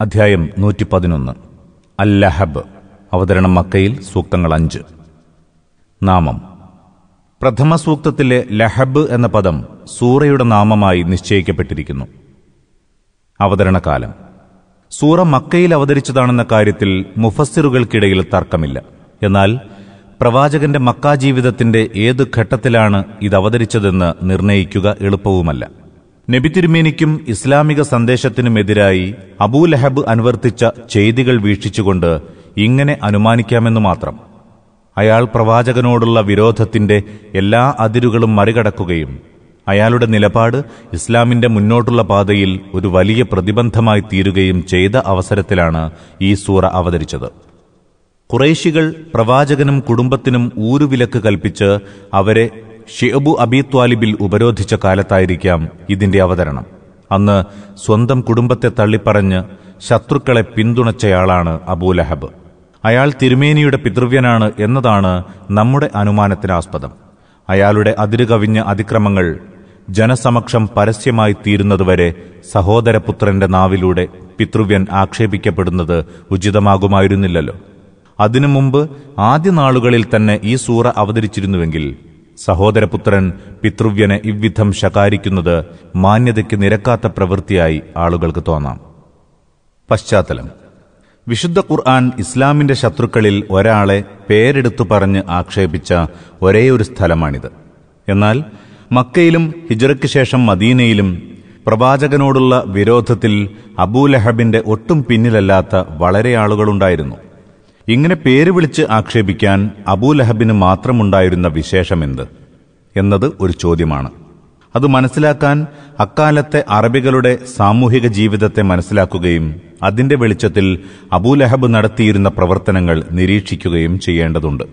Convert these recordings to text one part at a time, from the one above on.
അധ്യായം നൂറ്റി പതിനൊന്ന് അല്ലഹബ് അവതരണം മക്കയിൽ സൂക്തങ്ങൾ അഞ്ച്. നാമം. പ്രഥമ സൂക്തത്തിലെ ലഹബ് എന്ന പദം സൂറയുടെ നാമമായി നിശ്ചയിക്കപ്പെട്ടിരിക്കുന്നു. അവതരണകാലം. സൂറ മക്കയിൽ അവതരിച്ചതാണെന്ന കാര്യത്തിൽ മുഫസ്സിറുകൾക്കിടയിൽ തർക്കമില്ല. എന്നാൽ പ്രവാചകന്റെ മക്കാ ജീവിതത്തിന്റെ ഏത് ഘട്ടത്തിലാണ് ഇത് അവതരിച്ചതെന്ന് നിർണയിക്കുക എളുപ്പവുമല്ല. നബി തിരുമേനിക്കും ഇസ്ലാമിക സന്ദേശത്തിനുമെതിരായി അബൂലഹബ് അനുവർത്തിച്ച ചെയ്തികൾ വീക്ഷിച്ചുകൊണ്ട് ഇങ്ങനെ അനുമാനിക്കാമെന്നു മാത്രം. അയാൾ പ്രവാചകനോടുള്ള വിരോധത്തിന്റെ എല്ലാ അതിരുകളും മറികടക്കുകയും അയാളുടെ നിലപാട് ഇസ്ലാമിന്റെ മുന്നോട്ടുള്ള പാതയിൽ ഒരു വലിയ പ്രതിബന്ധമായി തീരുകയും ചെയ്ത അവസരത്തിലാണ് ഈ സൂറ അവതരിച്ചത്. കുറേശികൾ പ്രവാചകനും കുടുംബത്തിനും ഊരുവിലക്ക് കൽപ്പിച്ച് അവരെ ഷിഅബു അബി ത്വാലിബിൽ ഉപരോധിച്ച കാലത്തായിരിക്കാം ഇതിന്റെ അവതരണം. അന്ന് സ്വന്തം കുടുംബത്തെ തള്ളിപ്പറഞ്ഞ് ശത്രുക്കളെ പിന്തുണച്ചയാളാണ് അബൂലഹബ് അയാൾ തിരുമേനിയുടെ പിതൃവ്യനാണ് എന്നതാണ് നമ്മുടെ അനുമാനത്തിനാസ്പദം. അയാളുടെ അതിരുകവിഞ്ഞ അതിക്രമങ്ങൾ ജനസമക്ഷം പരസ്യമായി തീരുന്നതുവരെ സഹോദരപുത്രന്റെ നാവിലൂടെ പിതൃവ്യൻ ആക്ഷേപിക്കപ്പെടുന്നത് ഉചിതമാകുമായിരുന്നില്ലല്ലോ. അതിനു മുമ്പ് ആദ്യ നാളുകളിൽ തന്നെ ഈ സൂറ അവതരിച്ചിരുന്നുവെങ്കിൽ സഹോദരപുത്രൻ പിതൃവ്യനെ ഇவ்விധം ശകാരിക്കുന്നത് മാന്യതയ്ക്ക് നിരക്കാത്ത പ്രവൃത്തിയായി ആളുകൾക്ക് തോന്നാം. പശ്ചാത്തലം. വിശുദ്ധ ഖുർആൻ ഇസ്ലാമിന്റെ ശത്രുക്കളിൽ ഒരാളെ പേരെടുത്തു പറഞ്ഞ് ആക്ഷേപിച്ച ഒരേയൊരു സ്ഥലമാണിത്. എന്നാൽ മക്കയിലും ഹിജറയ്ക്ക് ശേഷം മദീനയിലും പ്രവാചകനോടുള്ള വിരോധത്തിൽ അബൂലഹബിന്റെ ഒട്ടും പിന്നിലല്ലാത്ത വളരെ ആളുകളുണ്ടായിരുന്നു. ഇങ്ങനെ പേര് വിളിച്ച് ആക്ഷേപിക്കാൻ അബൂലഹബിന് മാത്രമുണ്ടായിരുന്ന വിശേഷമെന്ത്? എന്നത് ഒരു ചോദ്യമാണ്. അത് മനസ്സിലാക്കാൻ അക്കാലത്തെ അറബികളുടെ സാമൂഹിക ജീവിതത്തെ മനസ്സിലാക്കുകയും അതിന്റെ വെളിച്ചത്തിൽ അബൂലഹബ് നടത്തിയിരുന്ന പ്രവർത്തനങ്ങൾ നിരീക്ഷിക്കുകയും ചെയ്യേണ്ടതുണ്ട്.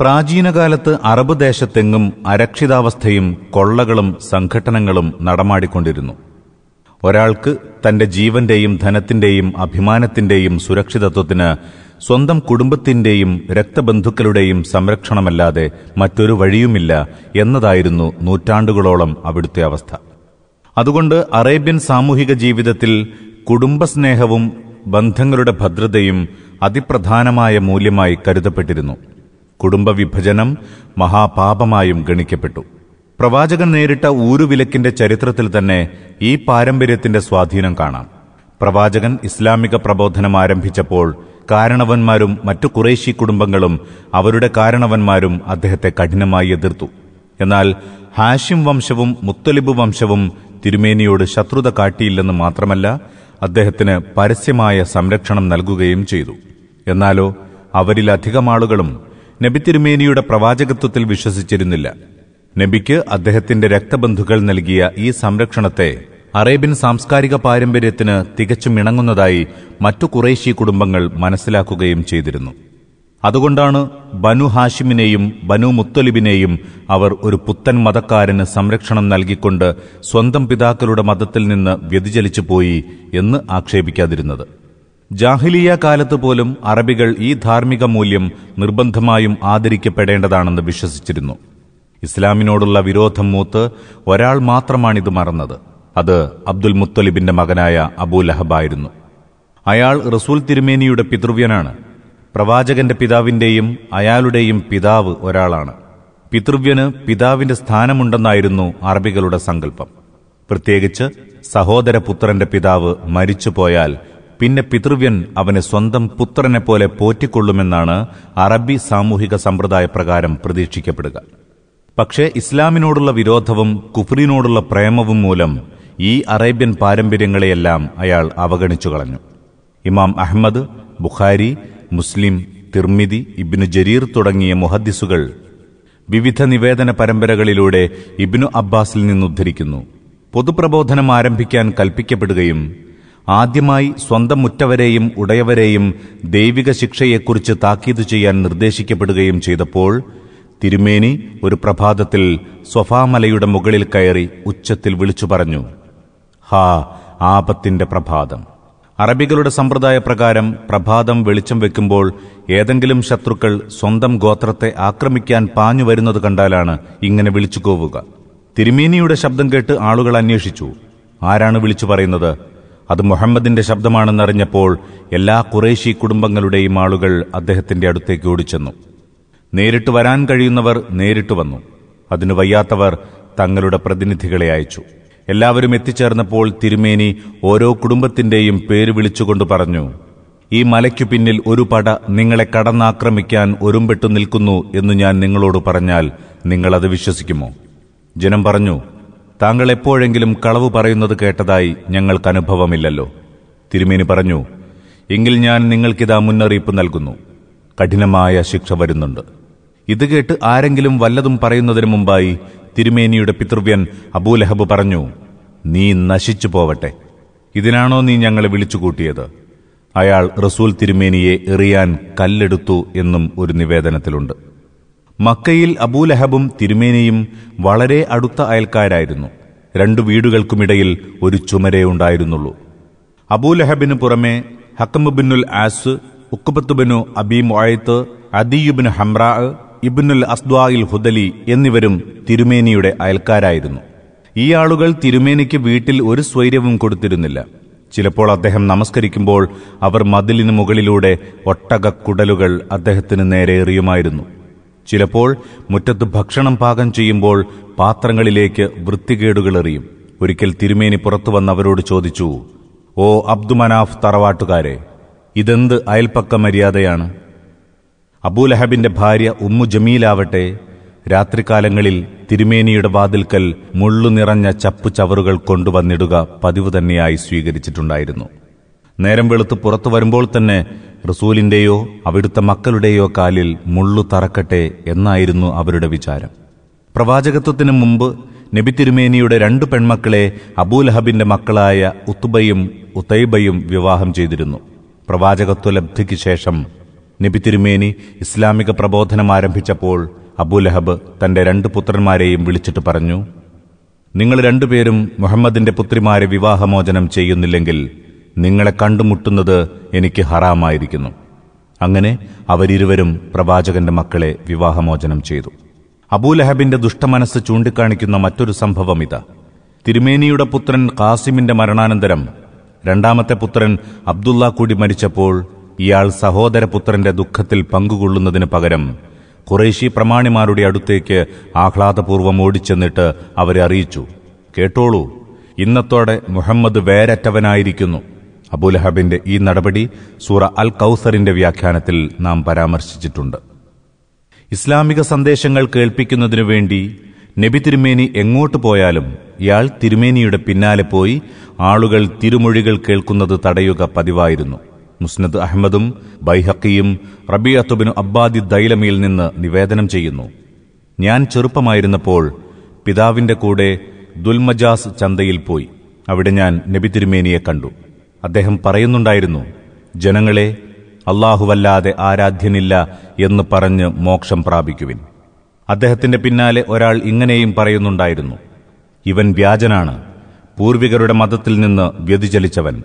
പ്രാചീനകാലത്ത് അറബ് ദേശത്തെങ്ങും അരക്ഷിതാവസ്ഥയും കൊള്ളകളും സംഘടനകളും നടമാടിക്കൊണ്ടിരുന്നു. ഒരാൾക്ക് തന്റെ ജീവന്റെയും ധനത്തിന്റെയും അഭിമാനത്തിന്റെയും സുരക്ഷിതത്വത്തിന് സ്വന്തം കുടുംബത്തിന്റെയും രക്തബന്ധുക്കളുടെയും സംരക്ഷണമല്ലാതെ മറ്റൊരു വഴിയുമില്ല എന്നതായിരുന്നു നൂറ്റാണ്ടുകളോളം അവിടുത്തെ അവസ്ഥ. അതുകൊണ്ട് അറേബ്യൻ സാമൂഹിക ജീവിതത്തിൽ കുടുംബസ്നേഹവും ബന്ധങ്ങളുടെ ഭദ്രതയും അതിപ്രധാനമായ മൂല്യമായി കരുതപ്പെട്ടിരുന്നു. കുടുംബവിഭജനം മഹാപാപമായും ഗണിക്കപ്പെട്ടു. പ്രവാചകൻ നേരിട്ട ഊരുവിലക്കിന്റെ ചരിത്രത്തിൽ തന്നെ ഈ പാരമ്പര്യത്തിന്റെ സ്വാധീനം കാണാം. പ്രവാചകൻ ഇസ്ലാമിക പ്രബോധനം ആരംഭിച്ചപ്പോൾ കാരണവന്മാരും മറ്റു കുറേശി കുടുംബങ്ങളും അവരുടെ കാരണവന്മാരും അദ്ദേഹത്തെ കഠിനമായി എതിർത്തു. എന്നാൽ ഹാഷിം വംശവും മുത്തലിബ് വംശവും തിരുമേനിയോട് ശത്രുത കാട്ടിയില്ലെന്ന് മാത്രമല്ല അദ്ദേഹത്തിന് പരസ്യമായ സംരക്ഷണം നൽകുകയും ചെയ്തു. എന്നാലോ അവരിലധികം ആളുകളും നബി തിരുമേനിയുടെ പ്രവാചകത്വത്തിൽ വിശ്വസിച്ചിരുന്നില്ല. നബിക്ക് അദ്ദേഹത്തിന്റെ രക്തബന്ധുക്കൾ നൽകിയ ഈ സംരക്ഷണത്തെ അറേബ്യൻ സാംസ്കാരിക പാരമ്പര്യത്തിന് തികച്ചും ഇണങ്ങുന്നതായി മറ്റു കുറേശ്ശി കുടുംബങ്ങൾ മനസ്സിലാക്കുകയും ചെയ്തിരുന്നു. അതുകൊണ്ടാണ് ബനു ഹാഷിമിനെയും ബനു മുത്തലിബിനെയും അവർ ഒരു പുത്തൻ മതക്കാരന് സംരക്ഷണം നൽകിക്കൊണ്ട് സ്വന്തം പിതാക്കളുടെ മതത്തിൽ നിന്ന് വ്യതിചലിച്ചു പോയി എന്ന് ആക്ഷേപിക്കാതിരുന്നത്. ജാഹിലിയ കാലത്ത് പോലും അറബികൾ ഈ ധാർമ്മിക മൂല്യം നിർബന്ധമായും ആദരിക്കപ്പെടേണ്ടതാണെന്ന് വിശ്വസിച്ചിരുന്നു. ഇസ്ലാമിനോടുള്ള വിരോധം മൂത്ത് ഒരാൾ മാത്രമാണിത് മറന്നത്. അത് അബ്ദുൽ മുത്തലിബിന്റെ മകനായ അബൂലഹബായിരുന്നു അയാൾ റസൂൽ തിരുമേനിയുടെ പിതൃവ്യനാണ്. പ്രവാചകന്റെ പിതാവിന്റെയും അയാളുടെയും പിതാവ് ഒരാളാണ്. പിതൃവ്യന് പിതാവിന്റെ സ്ഥാനമുണ്ടെന്നായിരുന്നു അറബികളുടെ സങ്കല്പം. പ്രത്യേകിച്ച് സഹോദരപുത്രന്റെ പിതാവ് മരിച്ചുപോയാൽ പിന്നെ പിതൃവ്യൻ അവനെ സ്വന്തം പുത്രനെ പോലെ പോറ്റിക്കൊള്ളുമെന്നാണ് അറബി സാമൂഹിക സമ്പ്രദായ പ്രകാരം പ്രതീക്ഷിക്കപ്പെടുക. പക്ഷേ ഇസ്ലാമിനോടുള്ള വിരോധവും കുഫ്രീനോടുള്ള പ്രേമവും മൂലം ഈ അറേബ്യൻ പാരമ്പര്യങ്ങളെയെല്ലാം അയാൾ അവഗണിച്ചു കളഞ്ഞു. ഇമാം അഹമ്മദ് ബുഖാരി മുസ്ലിം തിർമിതി ഇബ്നു ജരീർ തുടങ്ങിയ മുഹദ്ദിസുകൾ വിവിധ നിവേദന പരമ്പരകളിലൂടെ ഇബ്നു അബ്ബാസിൽ നിന്നുദ്ധരിക്കുന്നു. പൊതുപ്രബോധനം ആരംഭിക്കാൻ കൽപ്പിക്കപ്പെടുകയും ആദ്യമായി സ്വന്തം മുറ്റവരെയും ഉടയവരെയും ദൈവിക ശിക്ഷയെക്കുറിച്ച് താക്കീത് ചെയ്യാൻ നിർദ്ദേശിക്കപ്പെടുകയും ചെയ്തപ്പോൾ തിരുമേനി ഒരു പ്രഭാതത്തിൽ സ്വഫാമലയുടെ മുകളിൽ കയറി ഉച്ചത്തിൽ വിളിച്ചു പറഞ്ഞു ഹാ ആപത്തിന്റെ പ്രഭാതം. അറബികളുടെ സമ്പ്രദായ പ്രകാരം പ്രഭാതം വെളിച്ചം വെക്കുമ്പോൾ ഏതെങ്കിലും ശത്രുക്കൾ സ്വന്തം ഗോത്രത്തെ ആക്രമിക്കാൻ പാഞ്ഞു വരുന്നത് കണ്ടാലാണ് ഇങ്ങനെ വിളിച്ചു കോവുക. തിരുമേനിയുടെ ശബ്ദം കേട്ട് ആളുകൾ അന്വേഷിച്ചു. ആരാണ് വിളിച്ചു പറയുന്നത്? അത് മുഹമ്മദിന്റെ ശബ്ദമാണെന്നറിഞ്ഞപ്പോൾ എല്ലാ കുറേശി കുടുംബങ്ങളുടെയും ആളുകൾ അദ്ദേഹത്തിന്റെ അടുത്തേക്ക് ഓടിച്ചെന്നു. നേരിട്ട് വരാൻ കഴിയുന്നവർ നേരിട്ട് വന്നു. അതിനു വയ്യാത്തവർ തങ്ങളുടെ പ്രതിനിധികളെ അയച്ചു. എല്ലാവരും എത്തിച്ചേർന്നപ്പോൾ തിരുമേനി ഓരോ കുടുംബത്തിന്റെയും പേര് വിളിച്ചുകൊണ്ട് പറഞ്ഞു ഈ മലയ്ക്കു പിന്നിൽ ഒരു പട നിങ്ങളെ കടന്നാക്രമിക്കാൻ ഒരുമ്പെട്ടു നിൽക്കുന്നു എന്ന് ഞാൻ നിങ്ങളോട് പറഞ്ഞാൽ നിങ്ങളത് വിശ്വസിക്കുമോ? ജനം പറഞ്ഞു താങ്കൾ എപ്പോഴെങ്കിലും കളവ് പറയുന്നത് കേട്ടതായി ഞങ്ങൾക്ക് അനുഭവമില്ലല്ലോ. തിരുമേനി പറഞ്ഞു എങ്കിൽ ഞാൻ നിങ്ങൾക്കിതാ മുന്നറിയിപ്പ് നൽകുന്നു. കഠിനമായ ശിക്ഷ വരുന്നുണ്ട്. ഇത് കേട്ട് ആരെങ്കിലും വല്ലതും പറയുന്നതിന് മുമ്പായി തിരുമേനിയുടെ പിതൃവ്യൻ അബൂലഹബ് പറഞ്ഞു നീ നശിച്ചു പോവട്ടെ. ഇതിനാണോ നീ ഞങ്ങളെ വിളിച്ചുകൂട്ടിയത്? അയാൾ റസൂൽ തിരുമേനിയെ എറിയാൻ കല്ലെടുത്തു എന്നും ഒരു നിവേദനത്തിലുണ്ട്. മക്കയിൽ അബൂലഹബും തിരുമേനിയും വളരെ അടുത്ത അയൽക്കാരായിരുന്നു. രണ്ടു വീടുകൾക്കുമിടയിൽ ഒരു ചുമരേ ഉണ്ടായിരുന്നുള്ളൂ. അബൂലഹബിന് പുറമെ ഹക്കമുബിനുൽ ആസ് ഉക്കുബത്തുബിനു അബി മൊയത്ത് അദിയുബിന് ഹംറാ ഇബിനുൽ അസ്ദ്വായിൽ ഹുദലി എന്നിവരും തിരുമേനിയുടെ അയൽക്കാരായിരുന്നു. ഈ ആളുകൾ തിരുമേനിക്ക് വീട്ടിൽ ഒരു സ്വൈര്യവും കൊടുത്തിരുന്നില്ല. ചിലപ്പോൾ അദ്ദേഹം നമസ്കരിക്കുമ്പോൾ അവർ മതിലിന് മുകളിലൂടെ ഒട്ടകക്കുടലുകൾ അദ്ദേഹത്തിന് നേരെ എറിയുമായിരുന്നു. ചിലപ്പോൾ മുറ്റത്ത് ഭക്ഷണം പാകം ചെയ്യുമ്പോൾ പാത്രങ്ങളിലേക്ക് വൃത്തികേടുകൾ എറിയും. ഒരിക്കൽ തിരുമേനി പുറത്തു വന്നവരോട് ചോദിച്ചു ഓ അബ്ദുമനാഫ് തറവാട്ടുകാരെ ഇതെന്ത് അയൽപ്പക്ക മര്യാദയാണ്? അബൂലഹബിന്റെ ഭാര്യ ഉമ്മു ജമീലാവട്ടെ രാത്രികാലങ്ങളിൽ തിരുമേനിയുടെ വാതിൽക്കൽ മുള്ളു നിറഞ്ഞ ചപ്പു ചവറുകൾ കൊണ്ടുവന്നിടുക പതിവ് തന്നെയായി സ്വീകരിച്ചിട്ടുണ്ടായിരുന്നു. നേരം വെളുത്ത് പുറത്തു വരുമ്പോൾ തന്നെ റസൂലിന്റെയോ അവിടുത്തെ മക്കളുടെയോ കാലിൽ മുള്ളു തറക്കട്ടെ എന്നായിരുന്നു അവരുടെ വിചാരം. പ്രവാചകത്വത്തിനു മുമ്പ് നബി തിരുമേനിയുടെ രണ്ടു പെൺമക്കളെ അബൂലഹബിന്റെ മക്കളായ ഉത്തുബയും ഉത്തൈബയും വിവാഹം ചെയ്തിരുന്നു. പ്രവാചകത്വ ലബ്ധിക്ക് ശേഷം നബി തിരുമേനി ഇസ്ലാമിക പ്രബോധനം ആരംഭിച്ചപ്പോൾ അബൂലഹബ് തന്റെ രണ്ട് പുത്രന്മാരെയും വിളിച്ചിട്ട് പറഞ്ഞു നിങ്ങൾ രണ്ടുപേരും മുഹമ്മദിന്റെ പുത്രിമാരെ വിവാഹമോചനം ചെയ്യുന്നില്ലെങ്കിൽ നിങ്ങളെ കണ്ടുമുട്ടുന്നത് എനിക്ക് ഹറാമായിരിക്കുന്നു. അങ്ങനെ അവരിരുവരും പ്രവാചകന്റെ മക്കളെ വിവാഹമോചനം ചെയ്തു. അബൂലഹബിന്റെ ദുഷ്ടമനസ് ചൂണ്ടിക്കാണിക്കുന്ന മറ്റൊരു സംഭവം ഇതാ. തിരുമേനിയുടെ പുത്രൻ കാസിമിന്റെ മരണാനന്തരം രണ്ടാമത്തെ പുത്രൻ അബ്ദുള്ള കൂടി മരിച്ചപ്പോൾ ഇയാൾ സഹോദരപുത്രന്റെ ദുഃഖത്തിൽ പങ്കുകൊള്ളുന്നതിന് പകരം കുറേശി പ്രമാണിമാരുടെ അടുത്തേക്ക് ആഹ്ലാദപൂർവം ഓടിച്ചെന്നിട്ട് അവരെ അറിയിച്ചു. കേട്ടോളൂ ഇന്നത്തോടെ മുഹമ്മദ് വേരറ്റവനായിരിക്കുന്നു. അബുലഹബിന്റെ ഈ നടപടി സൂറ അൽ കൗസറിന്റെ വ്യാഖ്യാനത്തിൽ നാം പരാമർശിച്ചിട്ടുണ്ട്. ഇസ്ലാമിക സന്ദേശങ്ങൾ കേൾപ്പിക്കുന്നതിനു വേണ്ടി നബി തിരുമേനി എങ്ങോട്ട് പോയാലും ഇയാൾ തിരുമേനിയുടെ പിന്നാലെ പോയി ആളുകൾ തിരുമൊഴികൾ കേൾക്കുന്നത് തടയുക പതിവായിരുന്നു. മുസ്നദ് അഹമ്മദും ബൈഹക്കിയും റബിയത്തുബിനു അബ്ബാദി ദൈലമിയിൽ നിന്ന് നിവേദനം ചെയ്യുന്നു. ഞാൻ ചെറുപ്പമായിരുന്നപ്പോൾ പിതാവിന്റെ കൂടെ ദുൽമജാസ് ചന്തയിൽ പോയി. അവിടെ ഞാൻ നബി തിരുമേനിയെ കണ്ടു. അദ്ദേഹം പറയുന്നുണ്ടായിരുന്നു ജനങ്ങളെ അള്ളാഹുവല്ലാതെ ആരാധ്യനില്ല എന്ന് പറഞ്ഞ് മോക്ഷം പ്രാപിക്കുവിൻ. അദ്ദേഹത്തിന്റെ പിന്നാലെ ഒരാൾ ഇങ്ങനെയും പറയുന്നുണ്ടായിരുന്നു ഇവൻ വ്യാജനാണ് പൂർവികരുടെ മതത്തിൽ നിന്ന് വ്യതിചലിച്ചവൻ.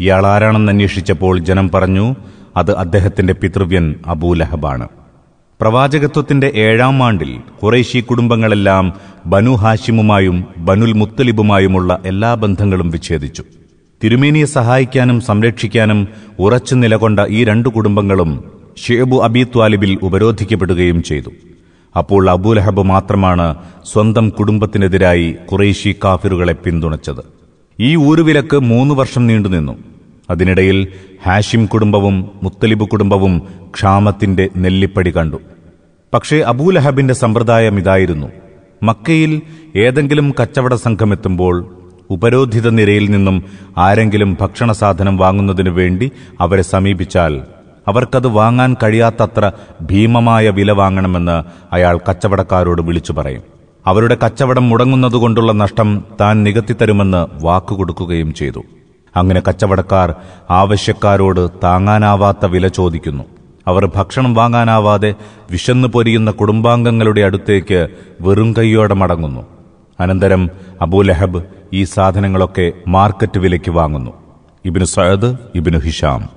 ഇയാൾ ആരാണെന്ന് അന്വേഷിച്ചപ്പോൾ ജനം പറഞ്ഞു അത് അദ്ദേഹത്തിന്റെ പിതൃവ്യൻ അബൂലഹബാണ് പ്രവാചകത്വത്തിന്റെ ഏഴാം ആണ്ടിൽ കുറേശി കുടുംബങ്ങളെല്ലാം ബനു ഹാഷിമുമായും ബനുൽ മുത്തലിബുമായുമുള്ള എല്ലാ ബന്ധങ്ങളും വിച്ഛേദിച്ചു. തിരുമേനിയെ സഹായിക്കാനും സംരക്ഷിക്കാനും ഉറച്ചു നിലകൊണ്ട ഈ രണ്ടു കുടുംബങ്ങളും ഷേബു അബി ത്വാലിബിൽ ഉപരോധിക്കപ്പെടുകയും ചെയ്തു. അപ്പോൾ അബൂലഹബ് മാത്രമാണ് സ്വന്തം കുടുംബത്തിനെതിരായി കുറേശി കാഫിറുകളെ പിന്തുണച്ചത്. ഈ ഊരുവിലക്ക് മൂന്ന് വർഷം നീണ്ടുനിന്നു അതിനിടയിൽ ഹാഷിം കുടുംബവും മുത്തലിബ് കുടുംബവും ക്ഷാമത്തിന്റെ നെല്ലിപ്പടി കണ്ടു. പക്ഷേ അബൂലഹബിന്റെ സമ്പ്രദായം ഇതായിരുന്നു. മക്കയിൽ ഏതെങ്കിലും കച്ചവട സംഘമെത്തുമ്പോൾ ഉപരോധിത നിരയിൽ നിന്നും ആരെങ്കിലും ഭക്ഷണ സാധനം വാങ്ങുന്നതിനു വേണ്ടി അവരെ സമീപിച്ചാൽ അവർക്കത് വാങ്ങാൻ കഴിയാത്തത്ര ഭീമമായ വില വാങ്ങണമെന്ന് അയാൾ കച്ചവടക്കാരോട് വിളിച്ചു പറയും. അവരുടെ കച്ചവടം മുടങ്ങുന്നതുകൊണ്ടുള്ള നഷ്ടം താൻ നികത്തിത്തരുമെന്ന് വാക്കുകൊടുക്കുകയും ചെയ്തു. അങ്ങനെ കച്ചവടക്കാർ ആവശ്യക്കാരോട് താങ്ങാനാവാത്ത വില ചോദിക്കുന്നു. അവർ ഭക്ഷണം വാങ്ങാനാവാതെ വിശന്നു പൊരിയുന്ന കുടുംബാംഗങ്ങളുടെ അടുത്തേക്ക് വെറും കൈയോടെ മടങ്ങുന്നു. അനന്തരം അബൂലഹബ് ഈ സാധനങ്ങളൊക്കെ മാർക്കറ്റ് വിലയ്ക്ക് വാങ്ങുന്നു. ഇബിനു സയദ് ഇബിനു ഹിഷാം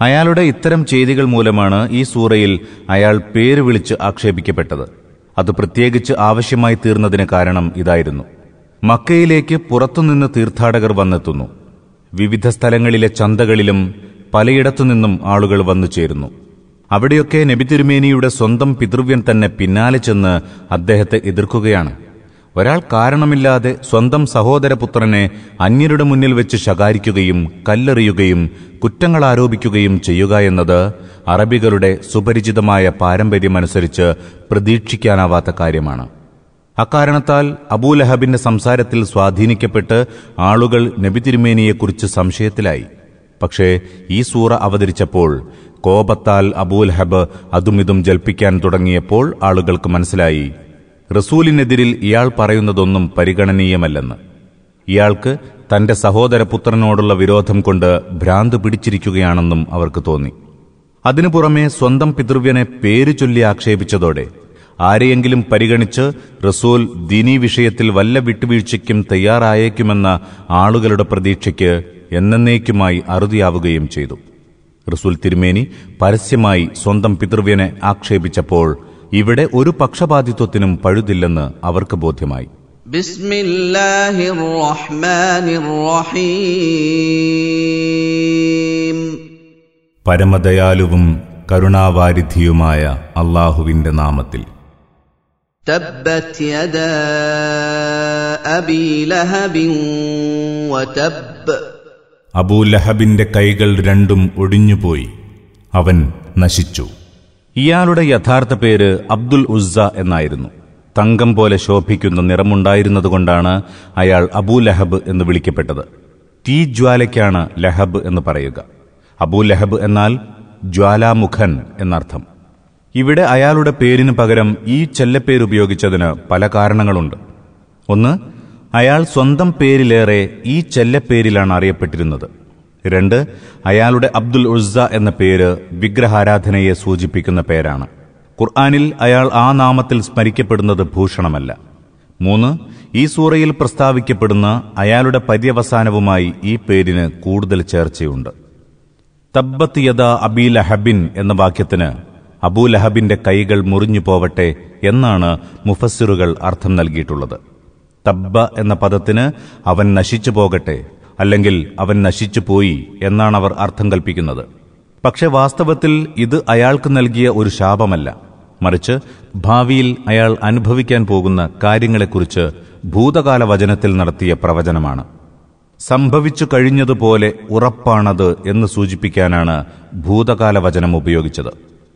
അയാളുടെ ഇത്തരം ചെയ്തികൾ മൂലമാണ് ഈ സൂറയിൽ അയാൾ പേര് വിളിച്ച് ആക്ഷേപിക്കപ്പെട്ടത്. അത് പ്രത്യേകിച്ച് ആവശ്യമായി തീർന്നതിന് കാരണം ഇതായിരുന്നു. മക്കയിലേക്ക് പുറത്തുനിന്ന് തീർത്ഥാടകർ വന്നെത്തുന്നു. വിവിധ സ്ഥലങ്ങളിലെ ചന്തകളിലും പലയിടത്തുനിന്നും ആളുകൾ വന്നു ചേരുന്നു. അവിടെയൊക്കെ നബി തിരുമേനിയുടെ സ്വന്തം പിതൃവ്യൻ തന്നെ പിന്നാലെ ചെന്ന് അദ്ദേഹത്തെ എതിർക്കുകയാണ്. ഒരാൾ കാരണമില്ലാതെ സ്വന്തം സഹോദരപുത്രനെ അന്യരുടെ മുന്നിൽ വെച്ച് ശകാരിക്കുകയും കല്ലെറിയുകയും കുറ്റങ്ങൾ ആരോപിക്കുകയും ചെയ്യുക എന്നത് അറബികളുടെ സുപരിചിതമായ പാരമ്പര്യമനുസരിച്ച് പ്രതീക്ഷിക്കാനാവാത്ത കാര്യമാണ്. അക്കാരണത്താൽ അബൂലഹബിന്റെ സംസാരത്തിൽ സ്വാധീനിക്കപ്പെട്ട് ആളുകൾ നബി തിരുമേനിയെക്കുറിച്ച് സംശയത്തിലായി. പക്ഷേ ഈ സൂറ അവതരിച്ചപ്പോൾ കോപത്താൽ അബൂലഹബ് അതുമിതും ജൽപ്പിക്കാൻ തുടങ്ങിയപ്പോൾ ആളുകൾക്ക് മനസ്സിലായി. റസൂലിനെതിരിൽ ഇയാൾ പറയുന്നതൊന്നും പരിഗണനീയമല്ലെന്ന്. ഇയാൾക്ക് തന്റെ സഹോദരപുത്രനോടുള്ള വിരോധം കൊണ്ട് ഭ്രാന്ത് പിടിച്ചിരിക്കുകയാണെന്നും അവർക്ക് തോന്നി. അതിനു പുറമെ സ്വന്തം പിതൃവ്യനെ പേരു ചൊല്ലി ആക്ഷേപിച്ചതോടെ ആരെയെങ്കിലും പരിഗണിച്ച് റസൂൽ ദീനീ വിഷയത്തിൽ വല്ല വിട്ടുവീഴ്ചയ്ക്കും തയ്യാറായേക്കുമെന്ന ആളുകളുടെ പ്രതീക്ഷയ്ക്ക് എന്നേക്കുമായി അറുതിയാവുകയും ചെയ്തു. റസൂൽ തിരുമേനി പരസ്യമായി സ്വന്തം പിതൃവ്യനെ ആക്ഷേപിച്ചപ്പോൾ ഇവിടെ ഒരു പക്ഷപാതിത്വത്തിനും പഴുതില്ലെന്ന് അവർക്ക് ബോധ്യമായി. പരമദയാലുവും കരുണാവാരിധിയുമായ അള്ളാഹുവിന്റെ നാമത്തിൽ. അബൂലഹബിന്റെ കൈകൾ രണ്ടും ഒടിഞ്ഞുപോയി. അവൻ നശിച്ചു. ഇയാളുടെ യഥാർത്ഥ പേര് അബ്ദുൽ ഉസ്സ എന്നായിരുന്നു. തങ്കം പോലെ ശോഭിക്കുന്ന നിറമുണ്ടായിരുന്നതുകൊണ്ടാണ് അയാൾ അബൂലഹബ് എന്ന് വിളിക്കപ്പെട്ടത്. തീ ജ്വാലയ്ക്കാണ് ലഹബ് എന്ന് പറയുക. അബൂലഹബ് എന്നാൽ ജ്വാലാമുഖൻ എന്നർത്ഥം. ഇവിടെ അയാളുടെ പേരിന് പകരം ഈ ചെല്ലപ്പേരുപയോഗിച്ചതിന് പല കാരണങ്ങളുണ്ട്. ഒന്ന് അയാൾ സ്വന്തം പേരിലേറെ ഈ ചെല്ലപ്പേരിലാണ് അറിയപ്പെട്ടിരുന്നത്. രണ്ട് അയാളുടെ അബ്ദുൽ ഉസ്സ എന്ന പേര് വിഗ്രഹാരാധനയെ സൂചിപ്പിക്കുന്ന പേരാണ്. ഖുർആാനിൽ അയാൾ ആ നാമത്തിൽ സ്മരിക്കപ്പെടുന്നത് ഭൂഷണമല്ല. മൂന്ന് ഈ സൂറയിൽ പ്രസ്താവിക്കപ്പെടുന്ന അയാളുടെ പര്യവസാനവുമായി ഈ പേരിന് കൂടുതൽ ചേർച്ചയുണ്ട്. തബ്ബത്ത് യദ അബീ ലഹബിൻ എന്ന വാക്യത്തിന് അബൂലഹബിന്റെ കൈകൾ മുറിഞ്ഞു പോവട്ടെ എന്നാണ് മുഫസ്സിറുകൾ അർത്ഥം നൽകിയിട്ടുള്ളത്. തബ്ബ എന്ന പദത്തിന് അവൻ നശിച്ചു പോകട്ടെ അല്ലെങ്കിൽ അവൻ നശിച്ചു പോയി എന്നാണ് അവർ അർത്ഥം കൽപ്പിക്കുന്നത്. പക്ഷെ വാസ്തവത്തിൽ ഇത് അയാൾക്ക് നൽകിയ ഒരു ശാപമല്ല. മറിച്ച് ഭാവിയിൽ അയാൾ അനുഭവിക്കാൻ പോകുന്ന കാര്യങ്ങളെക്കുറിച്ച് ഭൂതകാല വചനത്തിൽ നടത്തിയ പ്രവചനമാണ്. സംഭവിച്ചു കഴിഞ്ഞതുപോലെ ഉറപ്പാണത് എന്ന് സൂചിപ്പിക്കാനാണ് ഭൂതകാല വചനം ഉപയോഗിച്ചത്.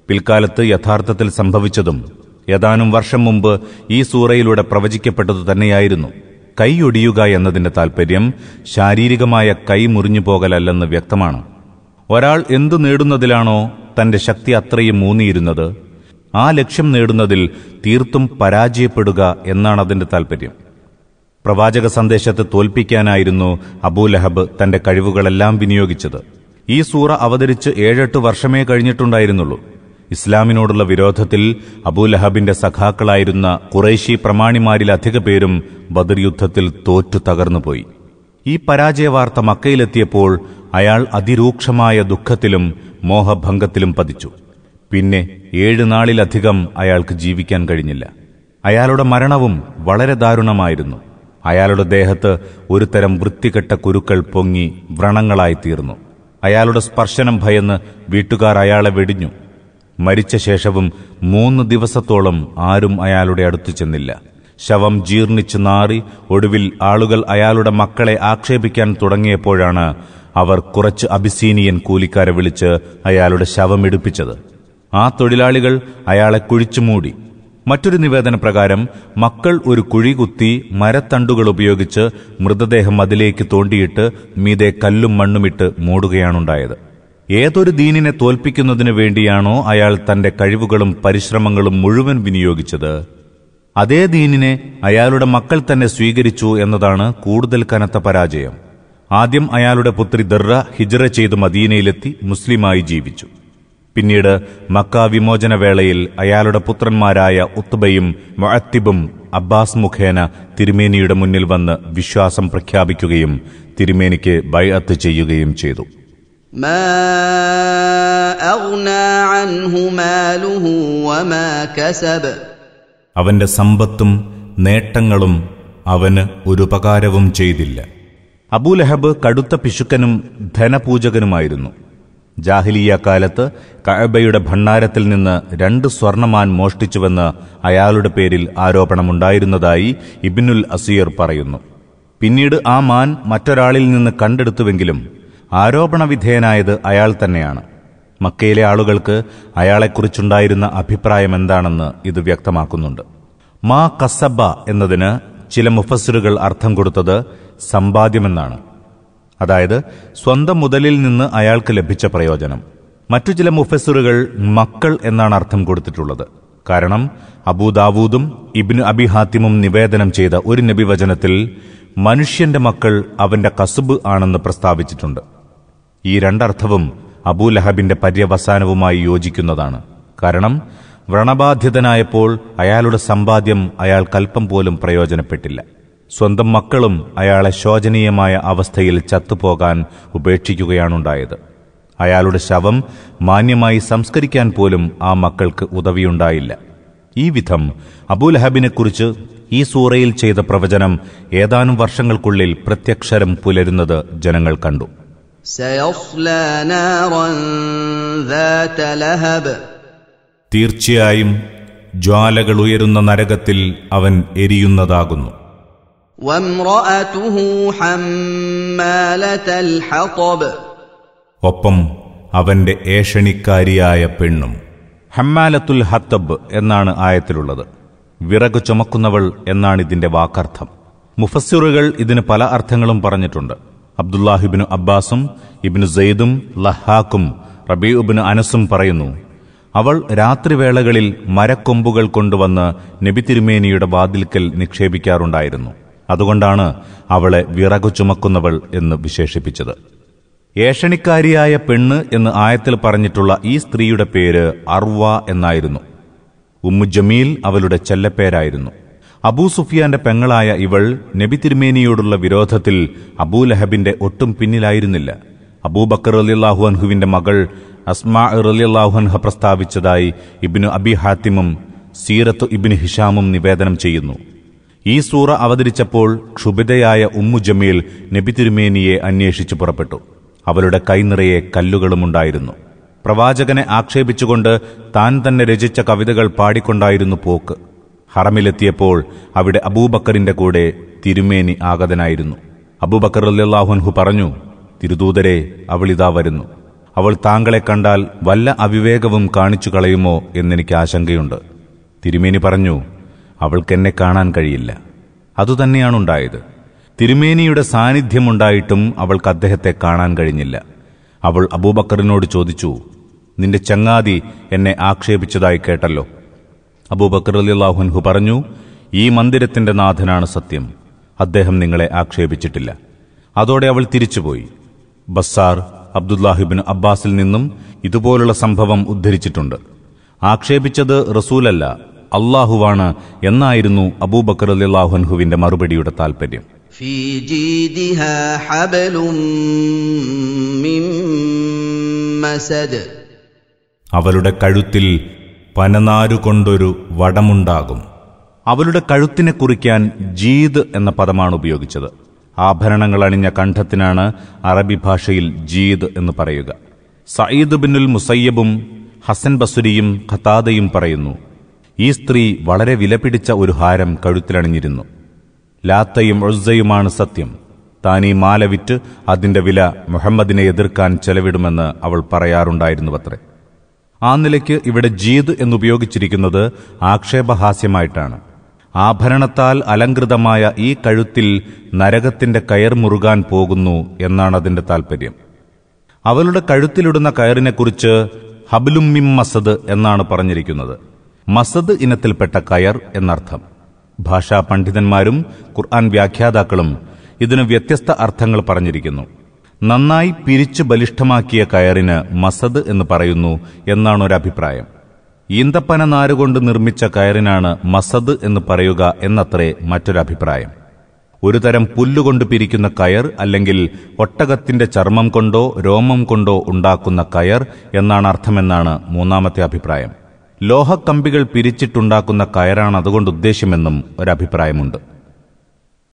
പിൽക്കാലത്ത് യഥാർത്ഥത്തിൽ സംഭവിച്ചതും ഏതാനും വർഷം മുമ്പ് ഈ സൂറയിലൂടെ പ്രവചിക്കപ്പെട്ടതു തന്നെയായിരുന്നു. കൈയൊടിയുക എന്നതിന്റെ താൽപ്പര്യം ശാരീരികമായ കൈ മുറിഞ്ഞു പോകലല്ലെന്ന് വ്യക്തമാണ്. ഒരാൾ എന്തു നേടുന്നതിലാണോ തന്റെ ശക്തി അത്രയും മൂന്നിയിരുന്നത് ആ ലക്ഷ്യം നേടുന്നതിൽ തീർത്തും പരാജയപ്പെടുക എന്നാണ് അതിന്റെ താൽപ്പര്യം പ്രവാചക സന്ദേശത്തെ തോൽപ്പിക്കാനായിരുന്നു അബൂലഹബ് തന്റെ കഴിവുകളെല്ലാം വിനിയോഗിച്ചത്. ഈ സൂറ അവതരിച്ച് ഏഴെട്ട് വർഷമേ കഴിഞ്ഞിട്ടുണ്ടായിരുന്നുള്ളൂ. ഇസ്ലാമിനോടുള്ള വിരോധത്തിൽ അബൂലഹബിന്റെ സഖാക്കളായിരുന്ന കുറേശി പ്രമാണിമാരിൽ അധിക പേരും ബദർ യുദ്ധത്തിൽ തോറ്റു തകർന്നുപോയി. ഈ പരാജയ വാർത്ത മക്കയിലെത്തിയപ്പോൾ അയാൾ അതിരൂക്ഷമായ ദുഃഖത്തിലും മോഹഭംഗത്തിലും പതിച്ചു. പിന്നെ ഏഴ് നാളിലധികം അയാൾക്ക് ജീവിക്കാൻ കഴിഞ്ഞില്ല. അയാളുടെ മരണവും വളരെ ദാരുണമായിരുന്നു. അയാളുടെ ദേഹത്ത് ഒരു തരം വൃത്തികെട്ട കുരുക്കൾ പൊങ്ങി വ്രണങ്ങളായി തീർന്നു അയാളുടെ സ്പർശനം ഭയന്ന് വീട്ടുകാർ അയാളെ വെടിഞ്ഞു. മരിച്ച ശേഷവും മൂന്ന് ദിവസത്തോളം ആരും അയാളുടെ അടുത്തു ചെന്നില്ല. ശവം ജീർണിച്ചു നാറി ഒടുവിൽ ആളുകൾ അയാളുടെ മക്കളെ ആക്ഷേപിക്കാൻ തുടങ്ങിയപ്പോഴാണ് അവർ കുറച്ച് അബിസീനിയൻ കൂലിക്കാരെ വിളിച്ച് അയാളുടെ ശവം എടുപ്പിച്ചത്. ആ തൊഴിലാളികൾ അയാളെ കുഴിച്ചു മൂടി. മറ്റൊരു നിവേദന പ്രകാരം മക്കൾ ഒരു കുഴി കുത്തി മരത്തണ്ടുകൾ ഉപയോഗിച്ച് മൃതദേഹം അതിലേക്ക് തോണ്ടിയിട്ട് മീതെ കല്ലും മണ്ണുമിട്ട് മൂടുകയാണുണ്ടായത്. ഏതൊരു ദീനിനെ തോൽപ്പിക്കുന്നതിനു വേണ്ടിയാണോ അയാൾ തന്റെ കഴിവുകളും പരിശ്രമങ്ങളും മുഴുവൻ വിനിയോഗിച്ചത്? അതേ ദീനിനെ അയാളുടെ മക്കൾ തന്നെ സ്വീകരിച്ചു എന്നതാണ് കൂടുതൽ കനത്ത പരാജയം. ആദ്യം അയാളുടെ പുത്രി ദർറ ഹിജറ ചെയ്ത് മദീനയിലെത്തി മുസ്ലിമായി ജീവിച്ചു. പിന്നീട് മക്ക വിമോചന വേളയിൽ അയാളുടെ പുത്രന്മാരായ ഉത്തുബയും മൊഅത്തിബും അബ്ബാസ് മുഖേന തിരുമേനിയുടെ മുന്നിൽ വന്ന് വിശ്വാസം പ്രഖ്യാപിക്കുകയും തിരുമേനിക്ക് ബൈഅത്ത് ചെയ്യുകയും ചെയ്തു. ما اغنى عنه ماله وما كسب അവന്റെ സമ്പത്തും നേട്ടങ്ങളും അവന് ഒരുപകാരവും ചെയ്തില്ല അബൂലഹബ് കടുത്ത പിശുക്കനും ധനപൂജകനുമായിരുന്നു ജാഹിലിയ കാലത്ത് കഅബയുടെ ഭണ്ഡാരത്തിൽ നിന്ന് രണ്ട് സ്വർണമാൻ മോഷ്ടിച്ചുവെന്ന് അയാളുടെ പേരിൽ ആരോപണമുണ്ടായിരുന്നതായി ഇബിനുൽ അസീർ പറയുന്നു പിന്നീട് ആ മാൻ മറ്റൊരാളിൽ നിന്ന് കണ്ടെടുത്തുവെങ്കിലും ആരോപണവിധേയനായത് അയാൾ തന്നെയാണ്. മക്കയിലെ ആളുകൾക്ക് അയാളെക്കുറിച്ചുണ്ടായിരുന്ന അഭിപ്രായം എന്താണെന്ന് ഇത് വ്യക്തമാക്കുന്നുണ്ട്. മാ കസബ എന്നതിന് ചില മുഫസ്സിറുകൾ അർത്ഥം കൊടുത്തത് സമ്പാദ്യമെന്നാണ്. അതായത് സ്വന്തം മുതലിൽ നിന്ന് അയാൾക്ക് ലഭിച്ച പ്രയോജനം. മറ്റു ചില മുഫസ്സിറുകൾ മക്കൾ എന്നാണ് അർത്ഥം കൊടുത്തിട്ടുള്ളത്. കാരണം അബൂദാവൂദും ഇബ്നു അബിഹാത്തിമും നിവേദനം ചെയ്ത ഒരു നബിവചനത്തിൽ മനുഷ്യന്റെ മക്കൾ അവന്റെ കസുബ് ആണെന്ന് പ്രസ്താവിച്ചിട്ടുണ്ട്. ഈ രണ്ടർത്ഥവും അബൂലഹബിന്റെ പര്യവസാനവുമായി യോജിക്കുന്നതാണ്. കാരണം വ്രണബാധ്യതനായപ്പോൾ അയാളുടെ സമ്പാദ്യം അയാൾ കൽപ്പം പോലും പ്രയോജനപ്പെട്ടില്ല. സ്വന്തം മക്കളും അയാളെ ശോചനീയമായ അവസ്ഥയിൽ ചത്തുപോകാൻ ഉപേക്ഷിക്കുകയാണുണ്ടായത്. അയാളുടെ ശവം മാന്യമായി സംസ്കരിക്കാൻ പോലും ആ മക്കൾക്ക് ഉദവിയുണ്ടായില്ല ഈ വിധം അബൂലഹബിനെക്കുറിച്ച് ഈ സൂറയിൽ ചെയ്ത പ്രവചനം ഏതാനും വർഷങ്ങൾക്കുള്ളിൽ പ്രത്യക്ഷരം പുലരുന്നത് ജനങ്ങൾ കണ്ടു. തീർച്ചയായും ജ്വാലകൾ ഉയരുന്ന നരകത്തിൽ അവൻ എരിയുന്നതാകുന്നു. ഒപ്പം അവന്റെ ഏഷണിക്കാരിയായ പെണ്ണും. ഹമ്മാലത്തുൽ ഹത്തബ് എന്നാണ് ആയത്തിലുള്ളത്. വിറകു ചുമക്കുന്നവൾ എന്നാണ് ഇതിന്റെ വാക്കർത്ഥം. മുഫസ്സിറുകൾ ഇതിന് പല അർത്ഥങ്ങളും പറഞ്ഞിട്ടുണ്ട്. അബ്ദുല്ലാഹിബിനു അബ്ബാസും ഇബിന് സെയ്ദും ലഹാക്കും റബീഉബിന് അനസും പറയുന്നു അവൾ രാത്രിവേളകളിൽ മരക്കൊമ്പുകൾ കൊണ്ടുവന്ന് നബി തിരുമേനിയുടെ വാതിൽക്കൽ നിക്ഷേപിക്കാറുണ്ടായിരുന്നു. അതുകൊണ്ടാണ് അവളെ വിറകു ചുമക്കുന്നവൾ എന്ന് വിശേഷിപ്പിച്ചത്. ഏഷണിക്കാരിയായ പെണ്ണ് എന്ന് ആയത്തിൽ പറഞ്ഞിട്ടുള്ള ഈ സ്ത്രീയുടെ പേര് അർവ എന്നായിരുന്നു. ഉമ്മു ജമീൽ അവളുടെ ചെല്ലപ്പേരായിരുന്നു. അബൂ സുഫിയാന്റെ പെങ്ങളായ ഇവൾ നബി തിരുമേനിയോടുള്ള വിരോധത്തിൽ അബൂലഹബിന്റെ ഒട്ടും പിന്നിലായിരുന്നില്ല. അബൂബക്കർ അലിയല്ലാഹു അൻഹുവിന്റെ മകൾ അസ്മാ റലിയല്ലാഹുൻഹ പ്രസ്താവിച്ചതായി ഇബിനു അബി ഹാത്തിമും സീറത്ത് ഇബിന് ഹിഷാമും നിവേദനം ചെയ്യുന്നു. ഈ സൂറ അവതരിച്ചപ്പോൾ ക്ഷുഭിതയായ ഉമ്മു ജമീൽ നബി തിരുമേനിയെ അന്വേഷിച്ചു പുറപ്പെട്ടു. അവരുടെ കൈനിറയെ കല്ലുകളുമുണ്ടായിരുന്നു പ്രവാചകനെ ആക്ഷേപിച്ചുകൊണ്ട് താൻ തന്നെ രചിച്ച കവിതകൾ പാടിക്കൊണ്ടായിരുന്നു പോക്ക്. ഹറമിലെത്തിയപ്പോൾ അവിടെ അബൂബക്കറിന്റെ കൂടെ തിരുമേനി ആഗതനായിരുന്നു. അബൂബക്കർ അല്ലാഹുൻഹു പറഞ്ഞു തിരുദൂതരെ അവളിതാ വരുന്നു. അവൾ താങ്കളെ കണ്ടാൽ വല്ല അവിവേകവും കാണിച്ചു കളയുമോ എന്നെനിക്ക് ആശങ്കയുണ്ട്. തിരുമേനി പറഞ്ഞു അവൾക്കെന്നെ കാണാൻ കഴിയില്ല. അതുതന്നെയാണുണ്ടായത്. തിരുമേനിയുടെ സാന്നിധ്യമുണ്ടായിട്ടും അവൾക്ക് അദ്ദേഹത്തെ കാണാൻ കഴിഞ്ഞില്ല. അവൾ അബൂബക്കറിനോട് ചോദിച്ചു നിന്റെ ചങ്ങാതി എന്നെ ആക്ഷേപിച്ചതായി കേട്ടല്ലോ. അബൂബക്കർ അലിയാഹുൻഹു പറഞ്ഞു ഈ മന്ദിരത്തിന്റെ നാഥനാണ് സത്യം അദ്ദേഹം നിങ്ങളെ ആക്ഷേപിച്ചിട്ടില്ല അതോടെ അവൾ തിരിച്ചുപോയി ബസ്സാർ അബ്ദുല്ലാഹിബിൻ അബ്ബാസിൽ നിന്നും ഇതുപോലുള്ള സംഭവം ഉദ്ധരിച്ചിട്ടുണ്ട് ആക്ഷേപിച്ചത് റസൂലല്ല അള്ളാഹുവാണ് എന്നായിരുന്നു അബൂബക്കർ അലിയാഹുൻഹുവിന്റെ മറുപടിയുടെ താൽപര്യം في جيدها حبل من مسد അവളുടെ കഴുത്തിൽ പനനാരുകൊണ്ടൊരു വടമുണ്ടാകും. അവളുടെ കഴുത്തിനെ കുറിക്കാൻ ജീദ് എന്ന പദമാണ് ഉപയോഗിച്ചത്. ആഭരണങ്ങൾ അണിഞ്ഞ കണ്ഠത്തിനാണ് അറബി ഭാഷയിൽ ജീദ് എന്ന് പറയുക. സയ്യിദ് ബിനുൽ മുസയ്യബും ഹസൻ ബസുരിയും ഖത്താദയും പറയുന്നു ഈ സ്ത്രീ വളരെ വിലപിടിച്ച ഒരു ഹാരം കഴുത്തിലണിഞ്ഞിരുന്നു. ലാത്തയും ഒഴ്സയുമാണ് സത്യം. താൻ ഈ മാല വിറ്റ് അതിന്റെ വില മുഹമ്മദിനെ എതിർക്കാൻ ചെലവിടുമെന്ന് അവൾ പറയാറുണ്ടായിരുന്നുവത്രേ. ആ നിലയ്ക്ക് ഇവിടെ ജീദ് എന്നുപയോഗിച്ചിരിക്കുന്നത് ആക്ഷേപഹാസ്യമായിട്ടാണ്. ആഭരണത്താൽ അലങ്കൃതമായ ഈ കഴുത്തിൽ നരകത്തിന്റെ കയർ മുറുകാൻ പോകുന്നു എന്നാണ് അതിന്റെ താൽപര്യം. അവളുടെ കഴുത്തിലിടുന്ന കയറിനെക്കുറിച്ച് ഹബിലുമ്മിം മസദ് എന്നാണ് പറഞ്ഞിരിക്കുന്നത്. മസദ് ഇനത്തിൽപ്പെട്ട കയർ എന്നർത്ഥം. ഭാഷാ പണ്ഡിതന്മാരും ഖുർആൻ വ്യാഖ്യാതാക്കളും ഇതിന് വ്യത്യസ്ത അർത്ഥങ്ങൾ പറഞ്ഞിരിക്കുന്നു. നന്നായി പിരിച്ചു ബലിഷ്ഠമാക്കിയ കയറിന് മസദ് എന്ന് പറയുന്നു എന്നാണ് ഒരു അഭിപ്രായം ഈന്തപ്പന നാരുകൊണ്ട് നിർമ്മിച്ച കയറിനാണ് മസദ് എന്ന് പറയുക എന്നത്രേ മറ്റൊരഭിപ്രായം. ഒരു തരം പുല്ലുകൊണ്ട് പിരിക്കുന്ന കയർ അല്ലെങ്കിൽ ഒട്ടകത്തിന്റെ ചർമ്മം കൊണ്ടോ രോമം കൊണ്ടോ ഉണ്ടാക്കുന്ന കയർ എന്നാണ് അർത്ഥമെന്നാണ് മൂന്നാമത്തെ അഭിപ്രായം. ലോഹക്കമ്പികൾ പിരിച്ചിട്ടുണ്ടാക്കുന്ന കയറാണ് അതുകൊണ്ട് ഉദ്ദേശ്യമെന്നും ഒരഭിപ്രായമുണ്ട്.